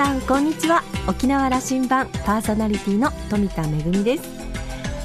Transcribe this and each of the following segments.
さんこんにちは。沖縄羅針盤パーソナリティの富田恵です。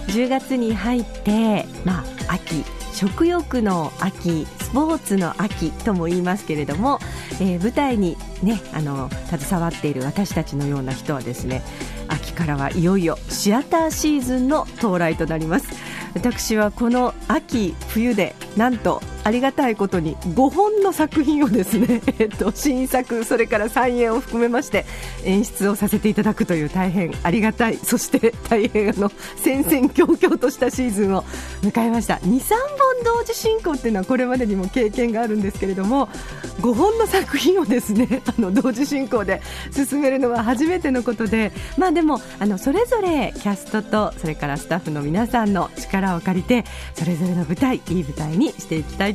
10月に入ってまあ秋食欲の秋スポーツの秋とも言いますけれども、えー、舞台にねあの携わっている私たちのような人はですね秋からはいよいよシアターシーズンの到来となります。私はこの秋冬でなんとありがたいことに5本の作品をですね、えっと、新作、それから再演を含めまして演出をさせていただくという大変ありがたいそして大変あの戦々恐々としたシーズンを迎えました。2、3本同時進行っていうのはこれまでにも経験があるんですけれども5本の作品をですね あの同時進行で進めるのは初めてのことで、まあ、でもあのそれぞれキャストとそれからスタッフの皆さんの力を借りてそれぞれの舞台いい舞台にしていきたい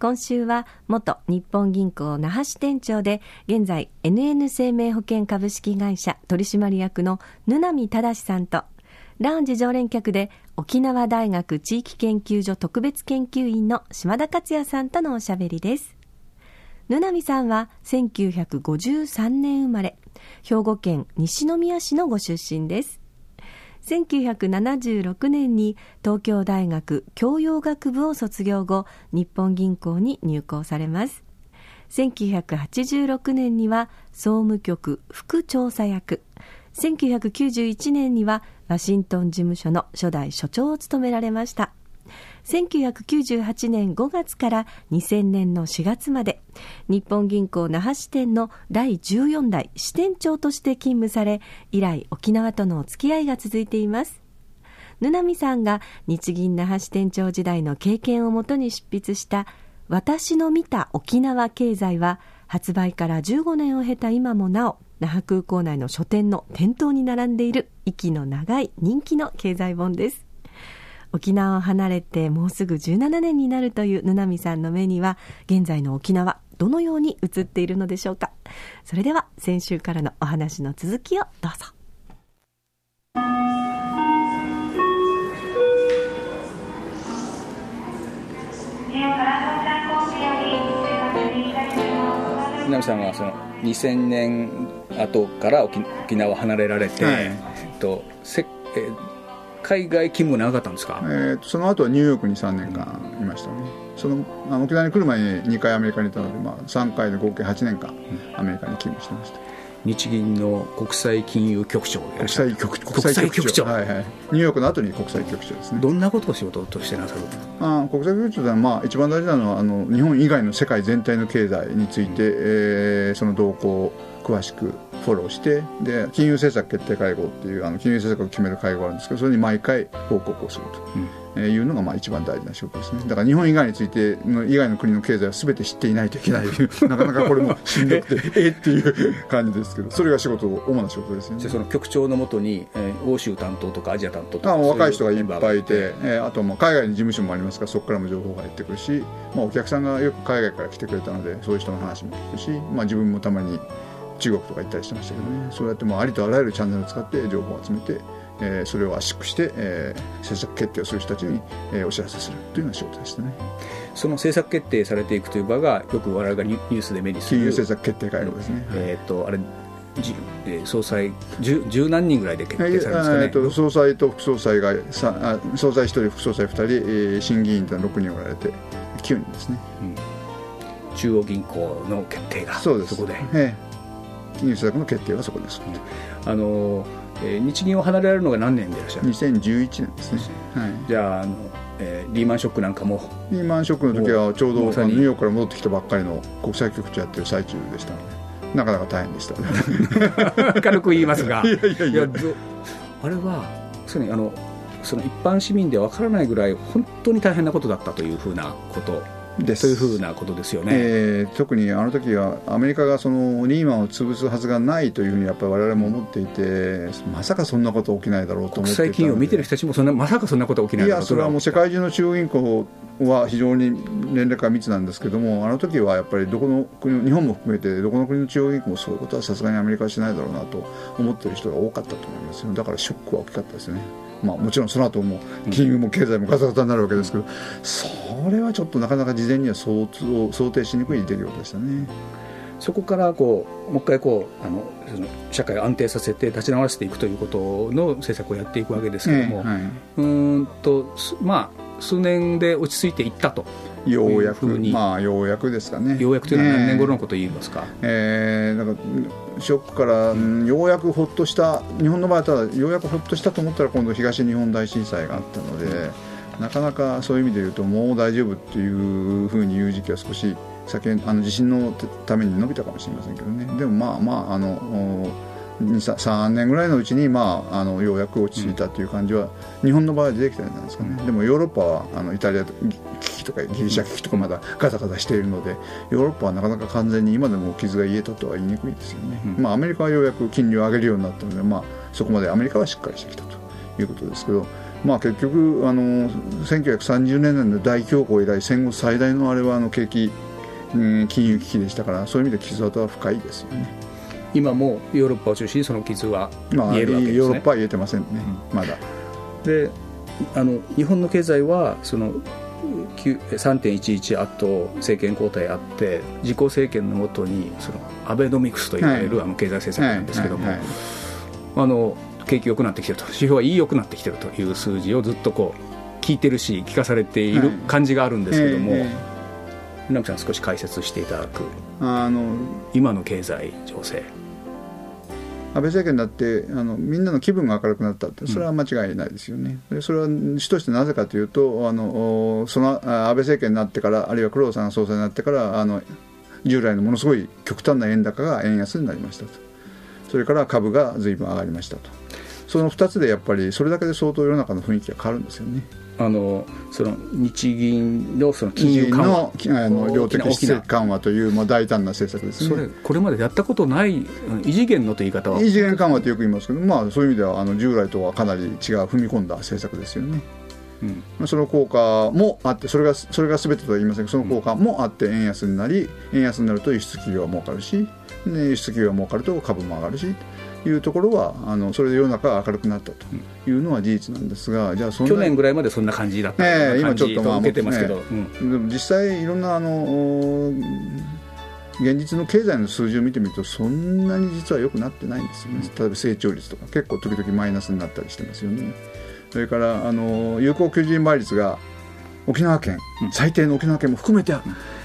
今週は元日本銀行那覇支店長で現在 NN 生命保険株式会社取締役の布波忠さんとラウンジ常連客で沖縄大学地域研究所特別研究員の島田克也さんとのおしゃべりです。布波さんは1953年生まれ兵庫県西宮市のご出身です。1976年に東京大学教養学部を卒業後日本銀行に入行されます。1986年には総務局副調査役。1991年にはワシントン事務所の初代所長を務められました。1998年5月から2000年の4月まで日本銀行那覇支店の第14代支店長として勤務され以来沖縄とのお付き合いが続いています。布波さんが日銀那覇支店長時代の経験をもとに執筆した私の見た沖縄経済は発売から15年を経た今もなお那覇空港内の書店の店頭に並んでいる息の長い人気の経済本です。沖縄を離れてもうすぐ17年になるという布波さんの目には現在の沖縄どのように映っているのでしょうか。それでは先週からのお話の続きをどうぞ。布波さんはその2000年後から沖沖縄を離れられて、はい、えっとせえ海外勤務長かったんですか、えー、その後はニューヨークに3年間いましたね、その沖縄に来る前に2回アメリカにいたので、まあ、3回で合計8年間アメリカに勤務してました、日銀の国際金融局長国際局国際局長。はいはい、ニューヨークの後に国際局長ですね。どんなことを仕事としてなさる？あ国際局長は、まあ、一番大事なのはあの日本以外の世界全体の経済について、うん、えー、その動向を詳しくフォローしてで金融政策決定会合っていうあの金融政策を決める会合があるんですけどそれに毎回報告をすると、いうのがまあ一番大事な仕事ですね。だから日本以外についての以外の国の経済は全て知っていないといけない なかなかこれもしんどくてえっていう感じですけどそれが仕事主な仕事ですね。じゃその局長のもとに、えー、欧州担当とかアジア担当とか若い人がいっぱいいて、えー、あとも海外に事務所もありますからそこからも情報が入ってくるし、まあ、お客さんがよく海外から来てくれたのでそういう人の話も聞くし、まあ、自分もたまに中国とか行ったりしてましたけどね。そうやってもうありとあらゆるチャンネルを使って情報を集めて、えー、それを圧縮して、えー、政策決定をする人たちに、えー、お知らせするというような仕事でしたね。その政策決定されていくという場がよく我々がニュースで目にする金融政策決定会合ですね、えっ、とあれ総裁十十何人ぐらいで決定されるんですかね、えー、と総裁と副総裁がさ総裁1人副総裁2人、えー、審議員と6人おられて9人ですね、うん、中央銀行の決定がそうです。そこで、えー入施策の決定はそこです、あのえー、日銀を離れられるのが何年でいらっしゃる？2011年ですね、はい、じゃああの、えー、リーマンショックなんかも？リーマンショックの時はちょうどニューヨークから戻ってきたばっかりの国際局長やってる最中でしたのでなかなか大変でした、軽く言いますが。いやいやいや。あれはそのあのその一般市民ではわからないぐらい本当に大変なことだったというふうなことです。というふうなことですよね。えー特にあの時はアメリカがそのリーマンを潰すはずがないというふうにやっぱり我々も思っていてまさかそんなこと起きないだろうと思っていたの見てる人たちもそんなまさかそんなこと起きないいやそれはもう世界中の中央銀行は非常に連絡が密なんですけどもあの時はやっぱりどこの国日本も含めてどこの国の中央銀行もそういうことはさすがにアメリカはしないだろうなと思ってる人が多かったと思いますよ。だからショックは大きかったですねまあ、もちろんその後も金融も経済もガタガタになるわけですけど、それはちょっとなかなか事前には想像想定しにくい出来事でしたね。そこからこうもう一回こうあのその社会を安定させて立ち直らせていくということの政策をやっていくわけですけども、ええはうーんとすまあ数年で落ち着いていったと。い、ようやくまあようやくですかね。ようやくというのは何年頃のねことを言いますか、え。ー、なんかショックから、うんようやくほっとした日本の場合はただようやくほっとしたと思ったら今度東日本大震災があったのでなかなかそういう意味で言うともう大丈夫っていうふうに言う時期は少し先あの地震のために伸びたかもしれませんけどね。でもまあまああのお2 3年ぐらいのうちに、まあ、あのようやく落ち着いたという感じは、日本の場合は出てきたんじゃないですかね、でもヨーロッパはあのイタリア危機とかギリシャ危機とかまだガタガタしているのでヨーロッパはなかなか完全に今でも傷が癒えたとは言いにくいですよね、うん。まあ、アメリカはようやく金利を上げるようになったので、まあ、そこまでアメリカはしっかりしてきたということですけど、まあ、結局あの1930年代の大恐慌以来戦後最大のあれはあの景気うん金融危機でしたからそういう意味で傷跡は深いですよね。今もヨーロッパを中心にその傷はまあ、見えるわけですね。ヨーロッパは言えてませんね、まだ。であの日本の経済はその9 3.11あと政権交代あって自公政権のもとにそのアベノミクスといわれる、はい。あの経済政策なんですけども、あの景気良くなってきてると 指標はいい良くなってきてるという数字をずっとこう聞いてるし聞かされているはい。感じがあるんですけども、ええ船木さん少し解説していただく。あの今の経済情勢。安倍政権だってあのみんなの気分が明るくなったってそれは間違いないですよね、でそれは主としてなぜかというとあのおそのあ安倍政権になってからあるいは黒田さんが総裁になってからあの従来のものすごい極端な円高が円安になりましたと。それから株が随分上がりましたとその2つでやっぱりそれだけで相当世の中の雰囲気が変わるんですよね。あのその日銀のその金融緩和。のきあの量的大きな質的緩和というもう大胆な政策ですそね。れこれまでやったことないうん異次元のという言い方は。異次元緩和ってよく言いますけど、まあ、そういう意味ではあの従来とはかなり違う踏み込んだ政策ですよね。うん。まあその効果もあってそれがそれが全てとは言いませんがその効果もあって円安になり円安になると輸出企業は儲かるし、で輸出企業が儲かると株も上がるしというところはあのそれで世の中が明るくなったというのは事実なんですがじゃあそ去年ぐらいまでそんな感じだったええような感じ今ちょっとま受けてますけど、えうん。でも実際いろんなあのお現実の経済の数字を見てみるとそんなに実は良くなってないんですよね。例えば成長率とか結構時々マイナスになったりしてますよね。それからあの有効求人倍率が沖縄県、うん。最低の沖縄県も含めて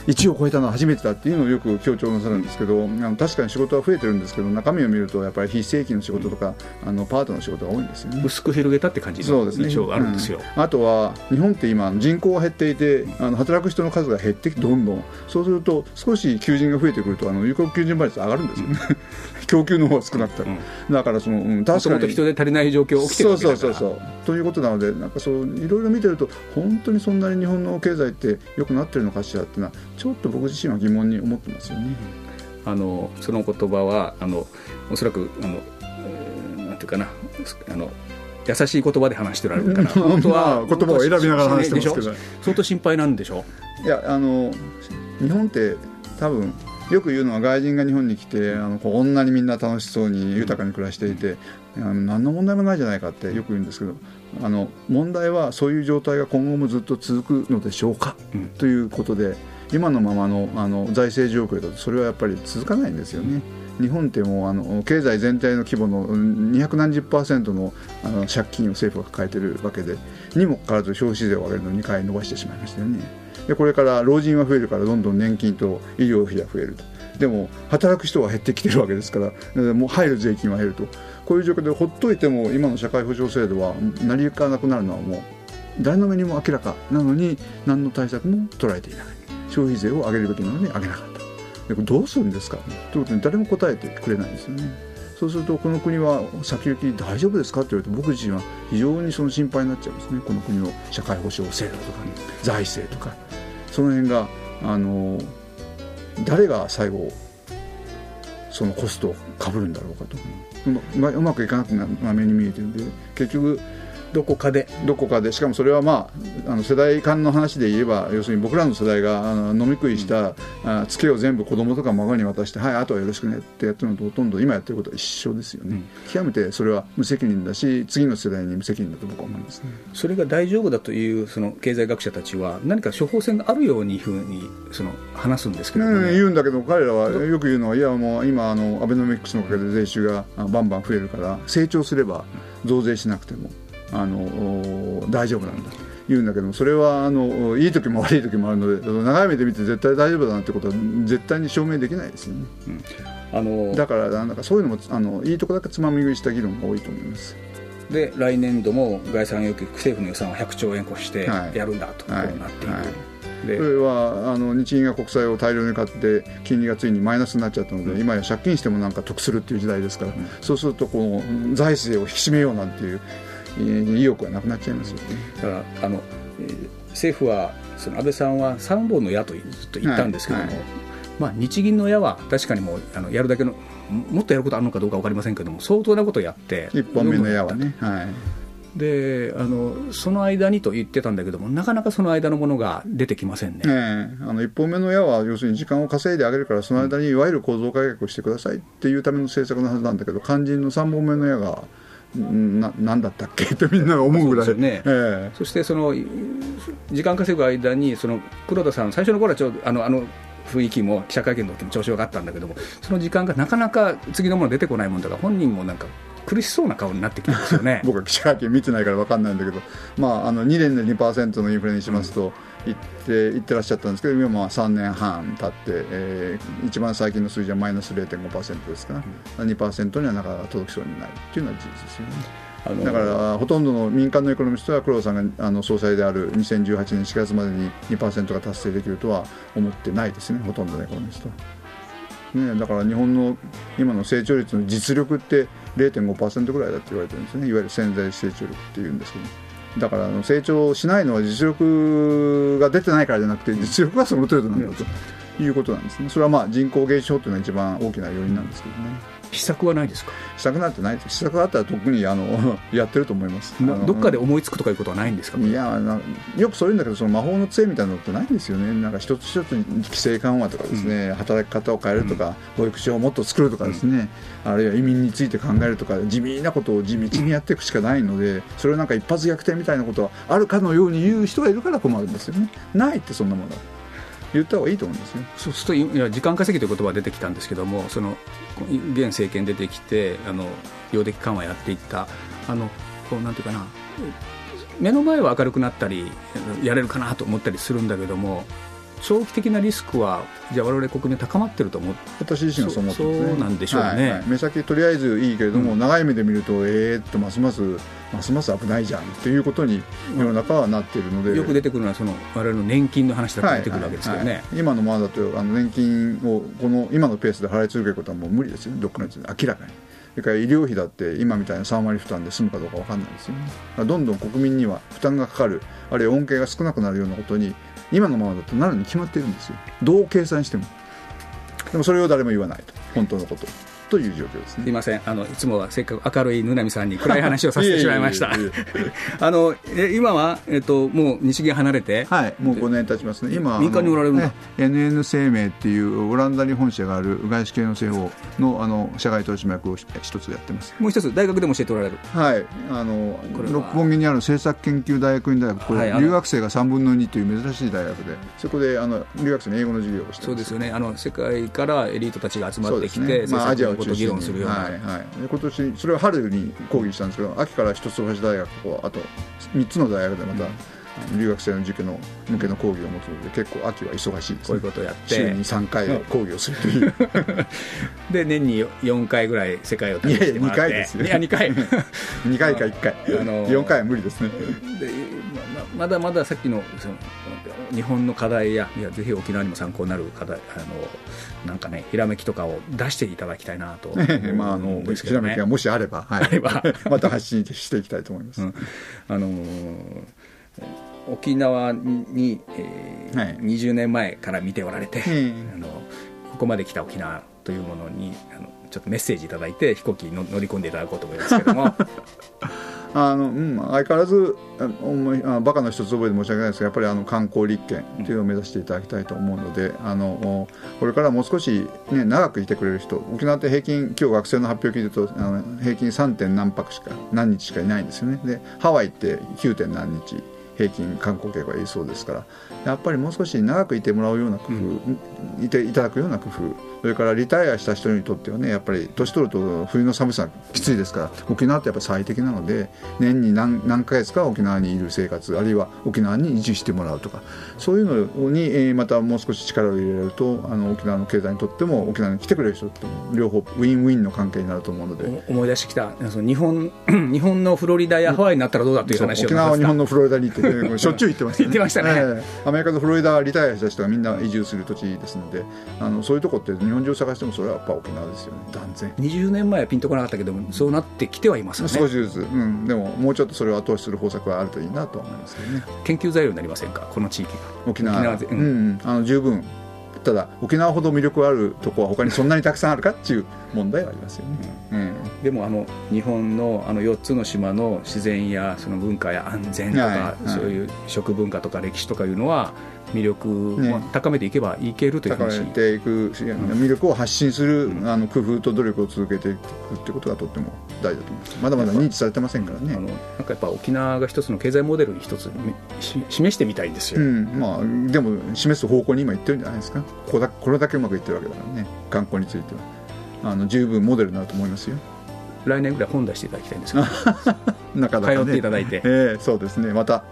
1を超えたのは初めてだっていうのをよく強調なさるんですけど、あの確かに仕事は増えてるんですけど中身を見るとやっぱり非正規の仕事とか、あのパートの仕事が多いんですよね。薄く広げたって感じのそうですね。印象があるんですよ。うん。あとは日本って今人口が減っていてあの働く人の数が減ってきてどんどん。そうすると少し求人が増えてくるとあの有効求人倍率上がるんですよね。供給の方が少なくて、うん。だからその、うん、も確かに。人で足りない状況が起きてるわけだから。そうそうそうそう。ということなのでなんかそういろいろ見てると本当にそんなに日本の経済って良くなってるのかしらっていうのはちょっと僕自身は疑問に思ってますよね。あのその言葉はあのおそらくあの、えーなんていうかな。あの優しい言葉で話しておられるから。本当は、まあ言葉を選びながら話してますけど。相当心配なんでしょ？いやあの日本って多分よく言うのは外人が日本に来てあのこんなにみんな楽しそうに豊かに暮らしていて、あの何の問題もないじゃないかってよく言うんですけどあの問題はそういう状態が今後もずっと続くのでしょうか、うん。ということで今のままのあの財政状況だとそれはやっぱり続かないんですよね。日本ってもうあの経済全体の規模の2何十パーセントのあの借金を政府が抱えてるわけでにもかかわらず消費税を上げるのを2回伸ばしてしまいましたよね。でこれから老人は増えるからどんどん年金と医療費が増えると。でも働く人は減ってきてるわけですからもう入る税金は減ると。こういう状況でほっといても今の社会保障制度は成り行かなくなるのはもう誰の目にも明らかなのに何の対策も取られていない消費税を上げるべきなのに上げなかった。でこれどうするんですか？ということに誰も答えてくれないんですよね。そうするとこの国は先行き大丈夫ですか？って言われて僕自身は非常にその心配になっちゃうんですね。この国の社会保障制度とかね財政とかその辺があの誰が最後そのコストをかぶるんだろうかとうまうまくいかなくなる目に見えてるんで結局どこかで。どこかで。しかもそれはまああの世代間の話で言えば要するに僕らの世代があの飲み食いした、あツケを全部子供とか孫に渡してはいあとはよろしくねってやってるのとほとんど今やってることは一緒ですよね、極めてそれは無責任だし次の世代に無責任だと僕は思います。ね、それが大丈夫だというその経済学者たちは何か処方箋があるようにふうにその話すんですけども。ねね言うんだけど彼らはよく言うのはいやもう今あのアベノミクスのおかげで税収があバンバン増えるから成長すれば増税しなくてもあのお大丈夫なんだ。と言うんだけどもそれはあのいい時も悪い時もあるので長い目で見て絶対大丈夫だなってことは絶対に証明できないですよね。あのだからなんだかそういうのもあのいいとこだけつまみ食いした議論が多いと思います。で来年度も概算要求政府の予算を100兆円越してはい。やるんだと、はいこうなっている、はい。でそれはあの日銀が国債を大量に買って金利がついにマイナスになっちゃったので、今や借金してもなんか得するっていう時代ですから、そうするとこの財政を引き締めようなんていうえー意欲がなくなっちゃいますよね。だからあの、えー政府はその安倍さんは3本の矢とずっと言ったんですけども、はい。はいまあ、日銀の矢は確かにもうあのやるだけのもっとやることあるのかどうか分かりませんけども相当なことをやって一本目の矢はね、はい、であのその間にと言ってたんだけどもなかなかその間のものが出てきませんね、ええあの一本目の矢は要するに時間を稼いであげるからその間にいわゆる構造改革をしてくださいっていうための政策のはずなんだけど肝心の3本目の矢がんな何だったっけ？ってみんなが思うぐらい。そね。えそしてその時間稼ぐ間にその黒田さん最初の頃はちょうどあのあの雰囲気も記者会見の時も調子よかったんだけどもその時間がなかなか次のもの出てこないもんだから本人もなんか苦しそうな顔になってきてますよね。僕は記者会見見てないから分かんないんだけど、まあ、あの2年で2%のインフレにしますと言って言ってらっしゃったんですけど今まあ3年半経って、えー一番最近の数字はマイナス0.5%ですから、2%にはなかなか届きそうにないっていうのは事実ですよね。だからほとんどの民間のエコノミストは黒田さんがあの総裁である2018年4月までに2%が達成できるとは思ってないですね。ほとんどのエコノミストは。ね、だから日本の今の成長率の実力って0.5%ぐらいだって言われてるんですね。いわゆる潜在成長力っていうんですけどだから成長しないのは実力が出てないからじゃなくて実力がその程度なんだということなんですね。それはまあ人口減少というのが一番大きな要因なんですけどね秘策はないですか？施策なんてないです。施策があったら特にあの やってると思います。どっかで思いつくとかいうことはないんですか？いやなよくそういうんだけどその魔法の杖みたいなのってないんですよね。なんか一つ一つ規制緩和とかですね、働き方を変えるとか、保育所をもっと作るとかですね、あるいは移民について考えるとか地味なことを地道にやっていくしかないのでそれをなんか一発逆転みたいなことはあるかのように言う人がいるから困るんですよね。ないってそんなものは言った方がいいと思うんですよ。そうすると時間稼ぎという言葉が出てきたんですけどもその現政権出てきてあの量的緩和やっていった。あのこうなんていうかな目の前は明るくなったりやれるかなと思ったりするんだけども長期的なリスクはじゃあ我々国民高まってると思う。私自身はそう思ってますね。そうなんでしょうね。はいはい。目先とりあえずいいけれども、うん。長い目で見るとえーっとますますますます危ないじゃんっていうことに世の中はなっているので、よく出てくるのはその我々の年金の話だと出てくるわけですけどね、はいはいはい。今のままだとあの年金をこの今のペースで払い続けることはもう無理ですよ。ねどっかのやつで明らかに。それから医療費だって今みたいな3割負担で済むかどうか分かんないですよね。どんどん国民には負担がかかる。あるいは恩恵が少なくなるようなことに今のままだとなるに決まってるんですよ。どう計算しても。でもそれを誰も言わないと。本当のことという状況ですね。すいません。あのいつもはせっかく明るいぬなみさんに暗い話をさせてしまいました。あのえ今は、えっと、もう日銀離れて、はい、もう5年経ちますね、今、民間におられるんだね NN 生命っていうオランダに本社がある外資系の製法のあの社外取締役を一つやってます。もう一つ大学でも教えておられる。はい、あの六本木にある政策研究大学。院大学、これ、はい留学生が3分の2という珍しい大学で、そこであの留学生の英語の授業をしてます。そうですよね。あの世界からエリートたちが集まってきて、ね。まあ、アジアをことを議論するような、はいはい、で今年それは春に講義したんですけど秋から一橋大学とあと3つの大学でまた、留学生の受験の向けの講義を持つので結構秋は忙しいです、ね、こういうことをやって。週に3回講義をするという。で年に4回ぐらい世界を旅してもらって。いやいや二回ですよ。いや2回。2回か1回、あのー4回は無理ですね。でままだまださっきのその日本の課題やいやぜひ沖縄にも参考になる課題あのなんかねひらめきとかを出していただきたいなと思うんまああのひらめきがもしあれば、はい、あれば。また発信していきたいと思います、うん。あのー沖縄に、えーはい。20年前から見ておられて、うんあのここまで来た沖縄というものにあのちょっとメッセージいただいて飛行機にの乗り込んでいただこうと思いますけども あのうん、相変わらずあ思いあバカの一つ覚えで申し訳ないですがやっぱりあの観光立県というのを目指していただきたいと思うので、あのこれからもう少し、ね、長くいてくれる人沖縄って平均今日学生の発表を聞いてるとあの平均 3. 点何泊しか何日しかいないんですよねでハワイって 9. 点何日平均観光客がいそうですからやっぱりもう少し長くいてもらうような工夫、いていただくような工夫それからリタイアした人にとってはねやっぱり年取ると冬の寒さきついですから沖縄ってやっぱ最適なので年に何何ヶ月か沖縄にいる生活あるいは沖縄に移住してもらうとかそういうのに、えーまたもう少し力を入れられるとあの沖縄の経済にとっても沖縄に来てくれる人っても両方ウィンウィンの関係になると思うので。お思い出してきた。その日本 日本のフロリダやハワイになったらどうだという話を沖縄は日本ののフロリダに行って、ね、しょっちゅう行ってましたね。行ってましたね。ええ。アメリカとフロリダはリタイアした人がみんな移住する土地ですのであのそういうとこって日本中探してもそれはやっぱ沖縄ですよね断然。20年前はピンとこなかったけどもそうなってきてはいますよね。少しずつ、うん、でももうちょっとそれを後押しする方策があるといいなと思いますけどね。研究材料になりませんかこの地域が。沖縄沖縄で。うん。うん。うん、あの十分。ただ沖縄ほど魅力あるとこは他にそんなにたくさんあるかっていう問題はありますよね、うん。でもあの日本のあの4つの島の自然やその文化や安全とか、はいはい。そういう食文化とか歴史とかいうのは魅力ね。を高めていけばいけるという高話、めていくし魅力を発信する、あの工夫と努力を続けていくってことがとっても大事だと思います。まだまだ認知されてませんからね。あのなんかやっぱ沖縄が一つの経済モデルに一つ示してみたいんですよ、うん。まあ、でも示す方向に今行ってるんじゃないですか。これだこれだけうまくいってるわけだからね。観光については。あの十分モデルになると思いますよ。来年ぐらい本出していただきたいんですけど。ね。通っていただいて。ええそうですね。また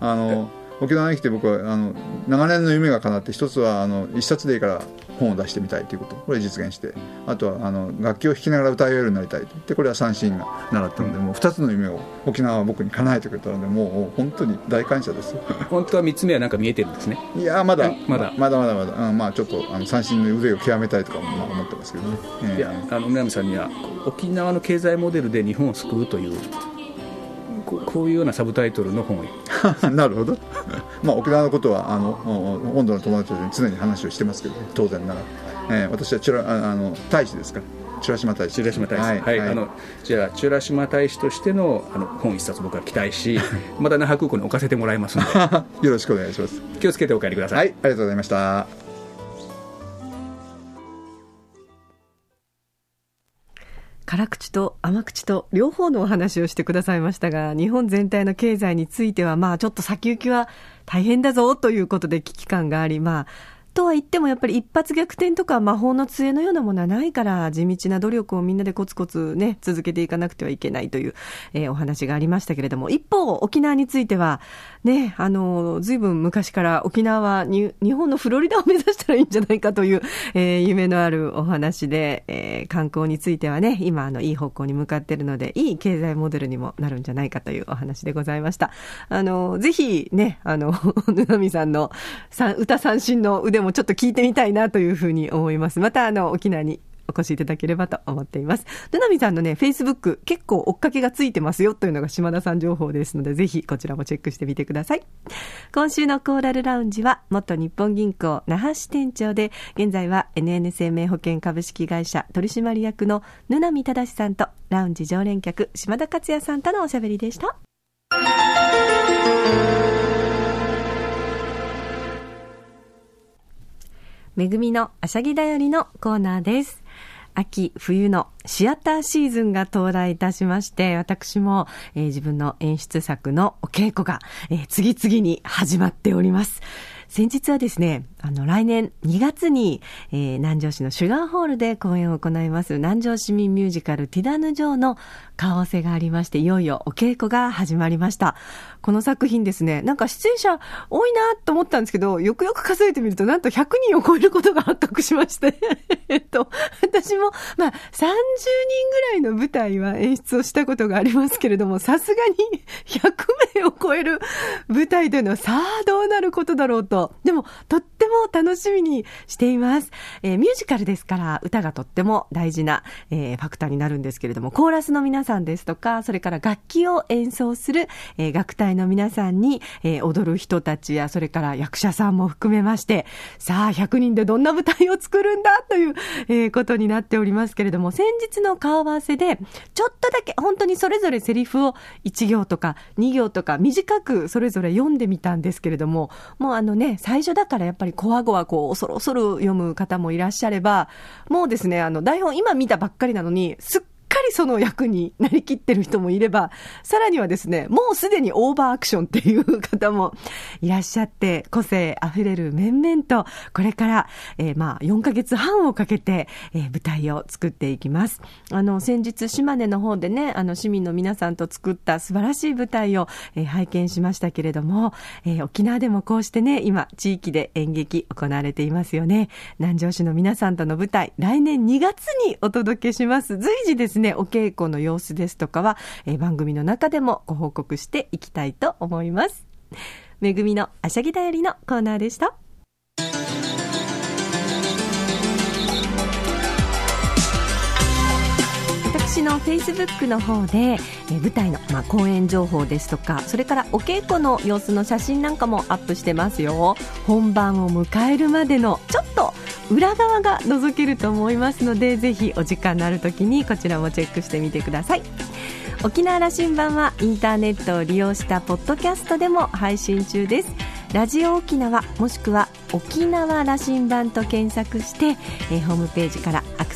あの沖縄に来て僕はあの長年の夢が叶って一つはあの一冊でいいから本を出してみたいということこれ実現してあとはあの楽器を弾きながら歌えるようになりたいでこれは三振が習ったので、もう2つの夢を沖縄は僕に叶えてくれたのでもう本当に大感謝です。本当は3つ目はなんか見えてるんですね。いやまだまだ。まだまだまだ、うんまあちょっとあの三振の腕を極めたいとかもまあ思ってますけどね、ええ。いやあの南さんには沖縄の経済モデルで日本を救うというここういうようなサブタイトルの本を。なるほど、まあ、沖縄のことはあのお本土の友達に常に話をしてますけど、ね、当然なら、えー私はチュラあの大使ですからチュラ島大使チュラ島大使はい、はいあのじゃあチュラ島大使としてのあの本一冊僕は期待しまた那覇空港に置かせてもらいますのでよろしくお願いします気をつけてお帰りください、はいありがとうございました辛口と甘口と両方のお話をしてくださいましたが、日本全体の経済については、まあちょっと先行きは大変だぞということで危機感があり、まあ、とは言ってもやっぱり一発逆転とか魔法の杖のようなものはないから、地道な努力をみんなでコツコツね、続けていかなくてはいけないという、えーお話がありましたけれども、一方、沖縄については、ね、あの、ずいぶん昔から沖縄はに日本のフロリダを目指したらいいんじゃないかという、えー夢のあるお話で、えー観光についてはね、今、あの、いい方向に向かっているので、いい経済モデルにもなるんじゃないかというお話でございました。あの、ぜひね、あの、ぬなみさんのさ歌三振の腕もちょっと聞いてみたいなというふうに思います。また、あの、沖縄にお越しいただければと思っています。ぬなみさんのね、Facebook 結構追っかけがついてますよというのが島田さん情報ですので、ぜひこちらもチェックしてみてください。今週のコーラルラウンジは、元日本銀行那覇支店長で、現在は NN 生命保険株式会社取締役のぬなみただしさんと、ラウンジ常連客島田克也さんとのおしゃべりでした。めぐみのあしゃぎだよりのコーナーです。秋、冬のシアターシーズンが到来いたしまして、私も、えー自分の演出作のお稽古が、えー次々に始まっております。先日はですね、あの、来年2月に、えー南城市のシュガーホールで公演を行います、南城市民ミュージカルティダヌ・ジョーの顔合わせがありまして、いよいよお稽古が始まりました。この作品ですね、なんか出演者多いなと思ったんですけど、よくよく数えてみると、なんと100人を超えることが発覚しまして、えっと、私も、まあ、30人ぐらいの舞台は演出をしたことがありますけれども、さすがに100名を超える舞台というのは、さあ、どうなることだろうと。でも、とってもも楽しみにしています。えー、ミュージカルですから、歌がとっても大事な、えー、ファクターになるんですけれども、コーラスの皆さんですとか、それから楽器を演奏する、えー、楽隊の皆さんに、えー、踊る人たちや、それから役者さんも含めまして、さあ、100人でどんな舞台を作るんだという、えー、ことになっておりますけれども、先日の顔合わせで、ちょっとだけ本当にそれぞれセリフを1行とか2行とか短くそれぞれ読んでみたんですけれども、もうあのね、最初だからやっぱりこわごわこう、恐る恐る読む方もいらっしゃれば、もうですね、あの台本今見たばっかりなのに、すっかりその役になりきってる人もいれば、さらにはですね、もうすでにオーバーアクションっていう方もいらっしゃって、個性あふれる面々と、これから、えー、まあ、4ヶ月半をかけて、えー、舞台を作っていきます。あの、先日、島根の方でね、あの、市民の皆さんと作った素晴らしい舞台を、えー、拝見しましたけれども、えー、沖縄でもこうしてね、今、地域で演劇行われていますよね。南城市の皆さんとの舞台、来年2月にお届けします。随時ですね、ねお稽古の様子ですとかは、えー、番組の中でもご報告していきたいと思います。めぐみのあしゃぎだよりのコーナーでした。私のフェイスブックの方で、え舞台の、まあ、公演情報ですとかそれからお稽古の様子の写真なんかもアップしてますよ。本番を迎えるまでのちょっと裏側が覗けると思いますのでぜひお時間のある時にこちらもチェックしてみてください。沖縄羅針盤はインターネットを利用したポッドキャストでも配信中です。ラジオ沖縄もしくは沖縄羅針盤と検索して、えー、ホームページから